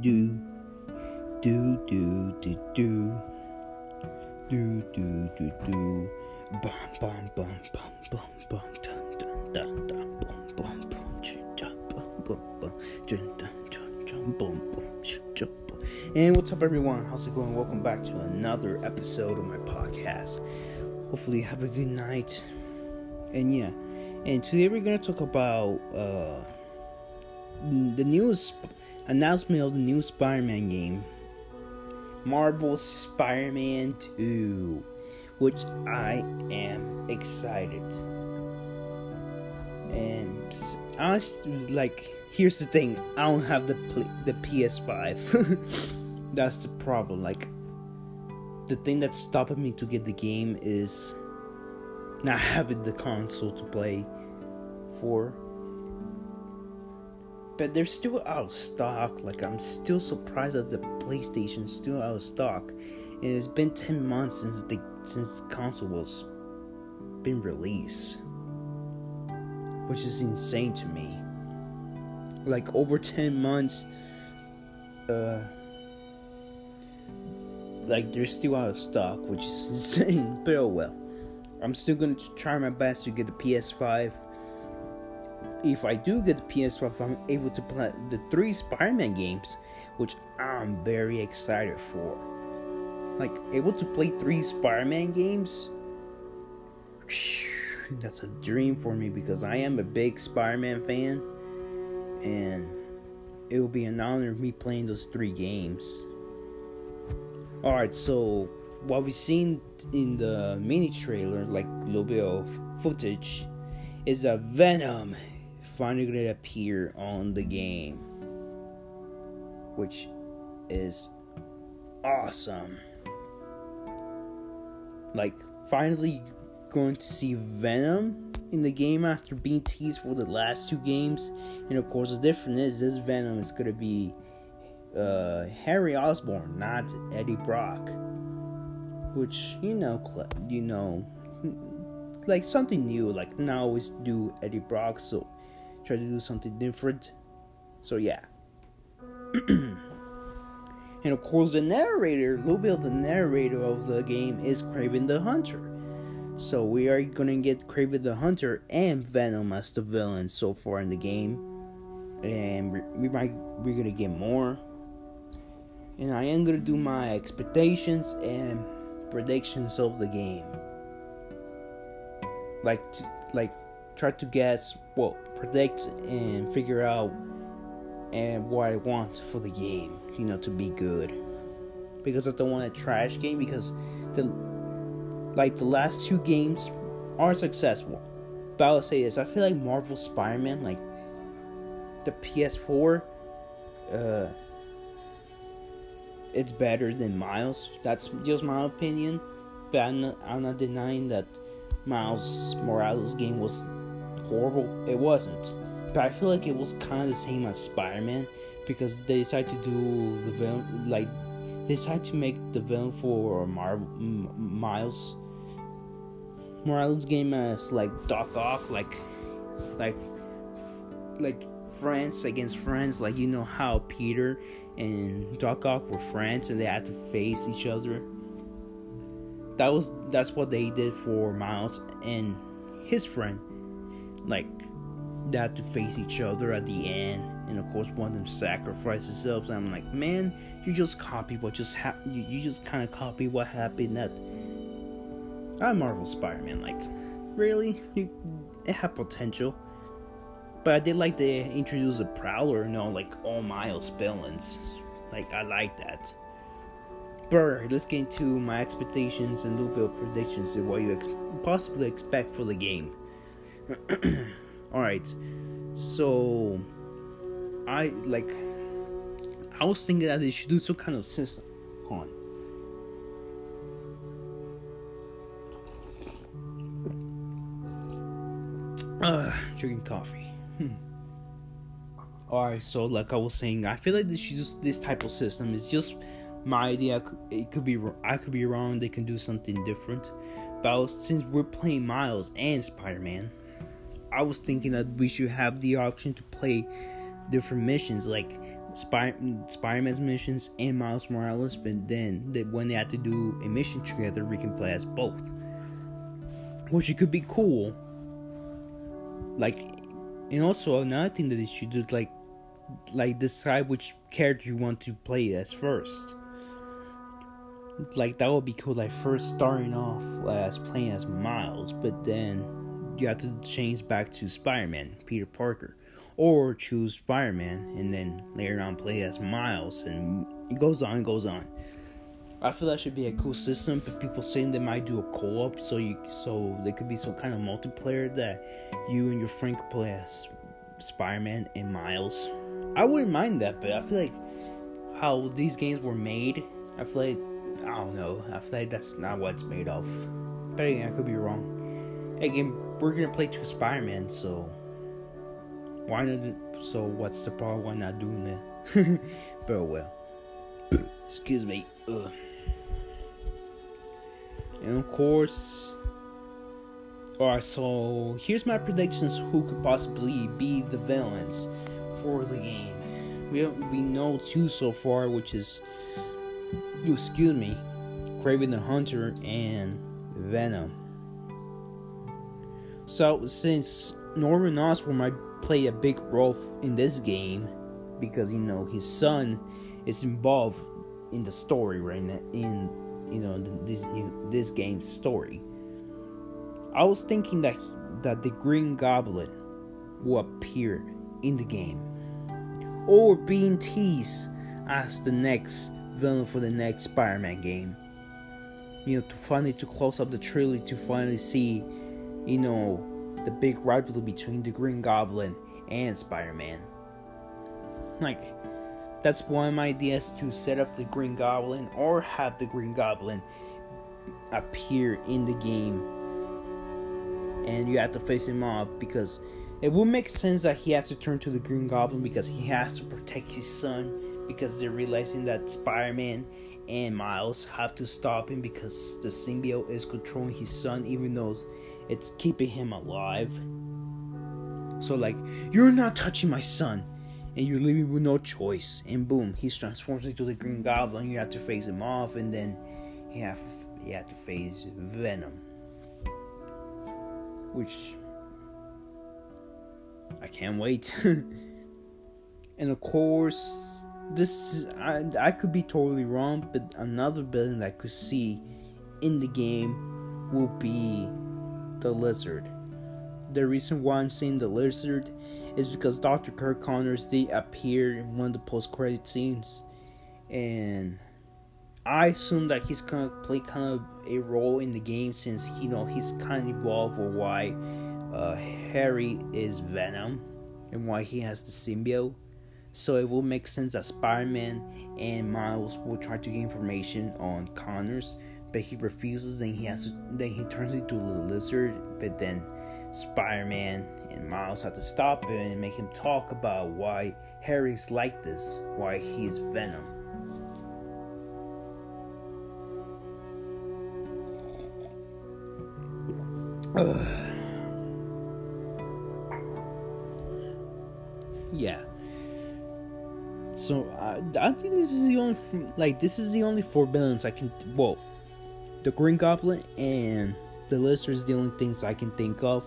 do do do do do do do do do bum bum bum bum bum bum dun dun dun dun bum bum bum cha bum bum bum dun dun dun bum bum bum. And what's up, everyone? How's it going? Welcome back to another episode of my podcast. Hopefully, have a good night. And yeah, and today we're gonna talk about uh the news announcement of the new Spider-Man game, Marvel Spider-Man 2, which I am excited. And honestly, like, here's the thing: I don't have the the PS5. That's the problem. Like, the thing that's stopping me to get the game is not having the console to play for but they're still out of stock. Like I'm still surprised that the PlayStation's still out of stock, and it's been ten months since the since the console was been released, which is insane to me. Like over ten months, uh, like they're still out of stock, which is insane. But oh well, I'm still gonna try my best to get the PS5 if I do get the PS5, I'm able to play the three Spider-Man games, which I'm very excited for. Like able to play three Spider-Man games. That's a dream for me because I am a big Spider-Man fan, and it will be an honor me playing those three games. All right, so what we've seen in the mini trailer, like a little bit of footage, is a Venom finally gonna appear on the game, which is awesome. Like, finally going to see Venom in the game after being teased for the last two games. And of course, the difference is this Venom is gonna be uh, Harry Osborn, not Eddie Brock. Which you know, you know, like something new. Like now always do Eddie Brock, so try to do something different. So yeah. and of course the narrator, a little bit of the narrator of the game is Kraven the Hunter. So we are gonna get Kraven the Hunter and Venom as the villain so far in the game. And we might we're gonna get more. And I am gonna do my expectations and predictions of the game. Like like try to guess well predict and figure out and what I want for the game, you know, to be good. Because I don't want a trash game because the like the last two games are successful. But I'll say this, I feel like Marvel Spider-Man, like the PS4, uh it's better than Miles. That's just my opinion. But I'm not I'm not denying that Miles Morales game was horrible. It wasn't. But I feel like it was kind of the same as Spider Man because they decided to do the villain, like, they decided to make the villain for Mar- M- Miles Morales game as like Doc Ock, like, like, like friends against friends. Like, you know how Peter and Doc Ock were friends and they had to face each other. That was that's what they did for Miles and his friend like they had to face each other at the end. And of course one of them sacrificed themselves i'm like man you just copy what just happened you, you just kind of copy what happened that i'm marvel spider-man. Like really? You, it had potential. But i did like they introduce the prowler you know like all miles villains like i like that. But let's get into my expectations and little bit of predictions of what you ex- possibly expect for the game all right. So i like i was thinking that they should do some kind of system. On. Uh drinking coffee. Hmm. all right so like i was saying i feel like this just this type of system is just my idea. It could be i could be wrong. They can do something different. But since we're playing miles and spider-man I was thinking that we should have the option to play different missions. Like Spy- Spider-Man's missions and Miles Morales, but then they, when they have to do a mission together, we can play as both, which it could be cool. Like, and also another thing that they should do, like, like decide which character you want to play as first. Like that would be cool. Like first starting off as playing as Miles, but then you have to change back to Spider-Man, Peter Parker or choose Spider-Man and then later on play as Miles, and it goes on and goes on. I feel that should be a cool system, but people saying they might do a co-op, so you so there could be some kind of multiplayer that you and your friend could play as Spider-Man and Miles. I wouldn't mind that, but I feel like how these games were made, I feel like I don't know. I feel like that's not what it's made of. But again, I could be wrong. Again, we're gonna play two Spider-Man, so why not? So what's the problem? Why not doing that? but well, excuse me. Ugh. And of course, alright. So here's my predictions: who could possibly be the villains for the game? We we know two so far, which is excuse me, Kraven the Hunter and Venom. So since Norman Osborn might play a big role in this game because you know his son is involved in the story right now in you know this new this game's story. I was thinking that that the Green Goblin will appear in the game or being teased as the next villain for the next Spider-Man game. You know, to finally to close up the trilogy to finally see, you know, the big rivalry between the Green Goblin and Spider Man. Like, that's one of my ideas to set up the Green Goblin or have the Green Goblin appear in the game and you have to face him off because it would make sense that he has to turn to the Green Goblin because he has to protect his son because they're realizing that Spider Man and Miles have to stop him because the symbiote is controlling his son even though it's keeping him alive. So like, you're not touching my son, and you're leaving with no choice. And boom, he's transforms into the Green Goblin. You have to face him off, and then you have you have to face Venom, which I can't wait. and of course, this I, I could be totally wrong, but another villain that I could see in the game will be the lizard. The reason why I'm saying the lizard is because Dr. Curt Connors did appear in one of the post credit scenes, and I assume that he's gonna play kind of a role in the game since you know he's kind of involved with why uh, Harry is Venom and why he has the symbiote. So it will make sense that Spider-Man and Miles will try to get information on Connors but he refuses. Then he has to. Then he turns into a lizard. But then Spider-Man and Miles have to stop him and make him talk about why Harry's like this, why he's Venom. yeah. So uh, I think this is the only like this is the only four villains I can. Well, the Green Goblin and the Lizard is the only things I can think of.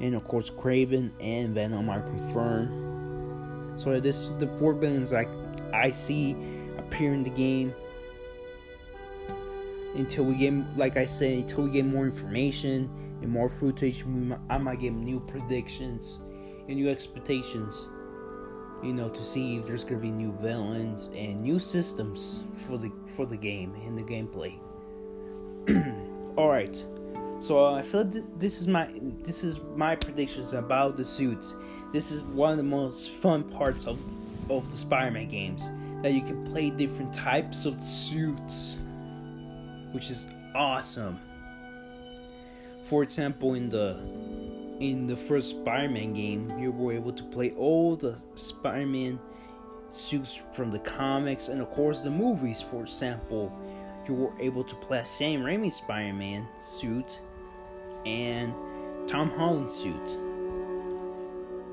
And of course, Kraven and Venom are confirmed. So this the four villains I I see appear in the game until we get, like I said, until we get more information and more footage. I might get new predictions and new expectations. You know, to see if there's gonna be new villains and new systems for the for the game and the gameplay. all right. So uh, i feel like this is my this is my predictions about the suits. This is one of the most fun parts of of the spider-man games that you can play different types of suits which is awesome. For example in the in the first spider-man game you were able to play all the spider-man suits from the comics and of course the movies for example you were able to play Sam Raimi Spider Man suit and Tom Holland suit.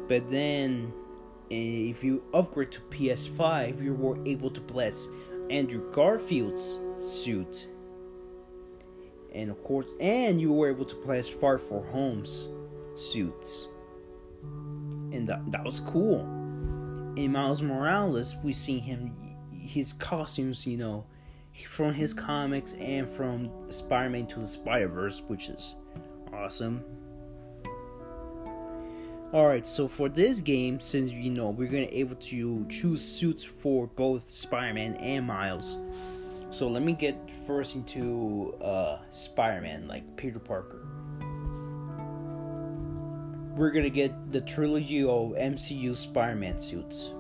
But then eh, if you upgrade to PS5, you were able to bless Andrew Garfield's suit. And of course, and you were able to bless Far From Home's suits. And that, that was cool. In Miles Morales, we see him, his costumes, you know, from his comics and from Spider Man to the Spider Verse, which is awesome. Alright, so for this game, since you know we're gonna able to choose suits for both Spider-Man and Miles. So let me get first into uh, Spider-Man, like Peter Parker. We're gonna get the trilogy of MCU Spider-Man suits.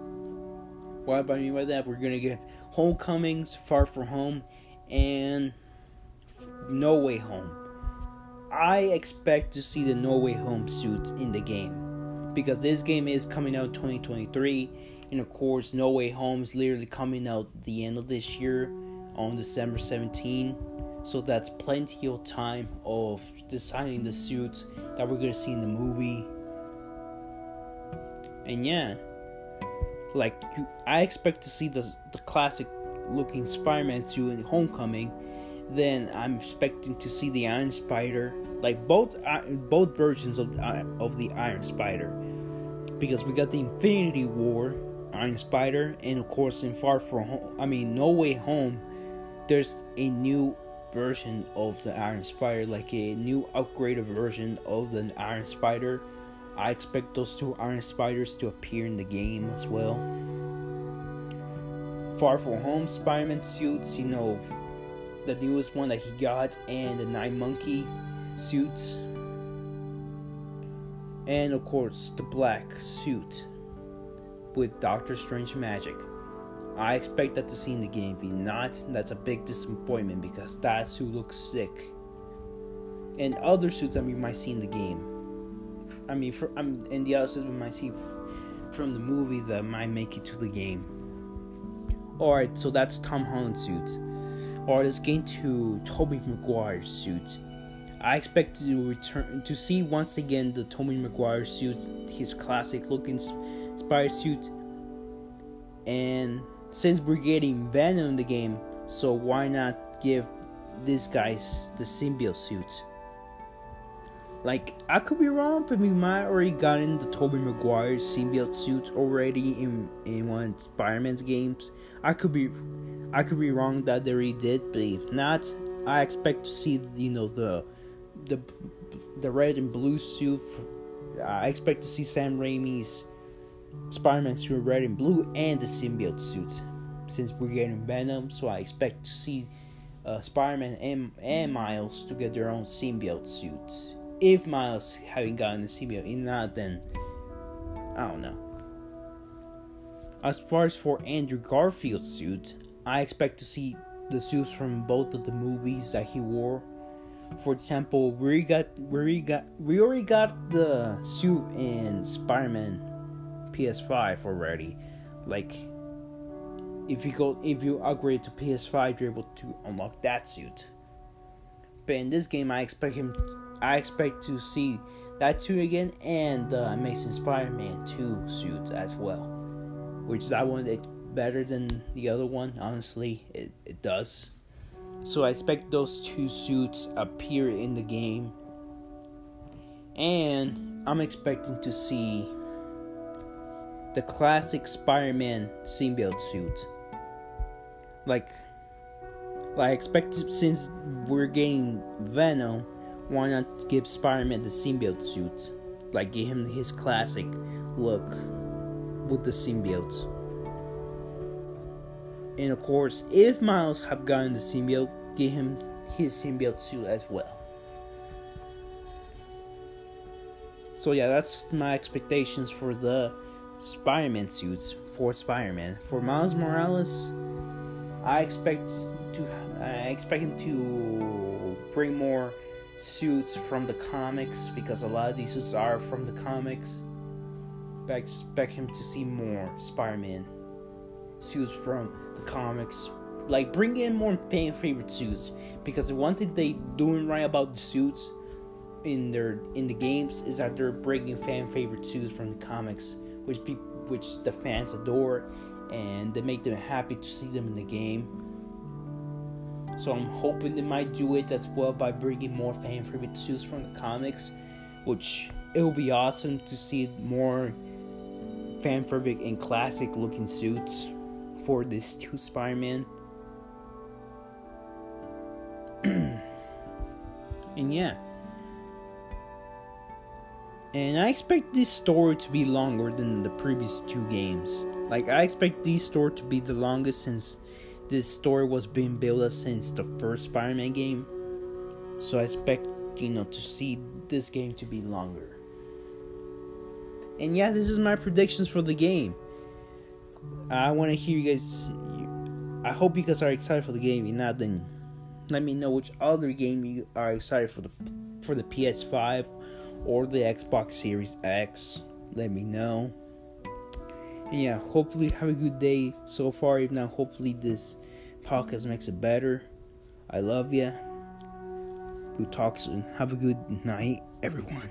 What I mean by that? We're gonna get Homecomings, Far From Home, and No Way Home. I expect to see the No Way Home suits in the game because this game is coming out 2023 and of course no way home is literally coming out the end of this year on december 17 so that's plenty of time of designing the suits that we're gonna see in the movie and yeah like you, i expect to see the, the classic looking spider-man suit in homecoming then i'm expecting to see the iron spider like both uh, both versions of uh, of the Iron Spider, because we got the Infinity War Iron Spider, and of course in Far From Home, I mean No Way Home, there's a new version of the Iron Spider, like a new upgraded version of the Iron Spider. I expect those two Iron Spiders to appear in the game as well. Far From Home Spider-Man suits, you know, the newest one that he got, and the Night Monkey suits, and of course the black suit with Doctor Strange magic. I expect that to see in the game. If not, that's a big disappointment because that suit looks sick. And other suits mean, we might see in the game. I mean, for, I'm and the other we might see from the movie that might make it to the game. Alright, so that's Tom Holland suits. Alright, let's get into Tobey Maguire's suit. I expect to return to see once again the Tobey Maguire suit, his classic looking Spider suit. And since we're getting Venom in the game, so why not give these guys the symbiote suit? Like I could be wrong, but we might already gotten the Tobey Maguire symbiote suit already in in one of Spider-Man's games. I could be I could be wrong that they already did, but if not, I expect to see you know the the the red and blue suit. I expect to see Sam Raimi's Spider-Man suit red and blue and the symbiote suits. Since we're getting Venom, so I expect to see uh, Spider-Man and, and Miles to get their own symbiote suits. If Miles haven't gotten the symbiote, if not, then I don't know. As far as for Andrew Garfield's suit, I expect to see the suits from both of the movies that he wore for example, we got we got we already got the suit in Spider-Man PS5 already. Like if you go if you upgrade to PS5, you're able to unlock that suit. But in this game, I expect him. I expect to see that suit again and the Amazing Spider-Man 2 suits as well, which that one is better than the other one. Honestly, it it does. So I expect those two suits appear in the game. And I'm expecting to see the classic Spider-Man symbiote suit. Like I expect since we're getting Venom, why not give Spider-Man the symbiote suit? Like give him his classic look with the symbiote. And of course, if Miles have gotten the symbiote, give him his symbiote suit as well. So yeah, that's my expectations for the Spider-Man suits for Spider-Man. For Miles Morales, I expect to I expect him to bring more suits from the comics because a lot of these suits are from the comics. I expect him to see more Spider-Man suits from the comics. Like bring in more fan favorite suits because the one thing they doing right about the suits in their in the games is that they're bringing fan favorite suits from the comics, which be which the fans adore, and they make them happy to see them in the game. So I'm hoping they might do it as well by bringing more fan favorite suits from the comics, which it will be awesome to see more fan favorite and classic looking suits for this two Spider-Man. and yeah. And I expect this story to be longer than the previous two games. Like I expect this story to be the longest since this story was being built since the first Spider-Man game. So I expect, you know, to see this game to be longer. And yeah, this is my predictions for the game. I want to hear you guys. I hope you guys are excited for the game. If not, then let me know which other game you are excited for the for the PS5 or the Xbox Series X. Let me know. And yeah, hopefully have a good day so far. If not, hopefully this podcast makes it better. I love you. We'll talk soon. Have a good night, everyone.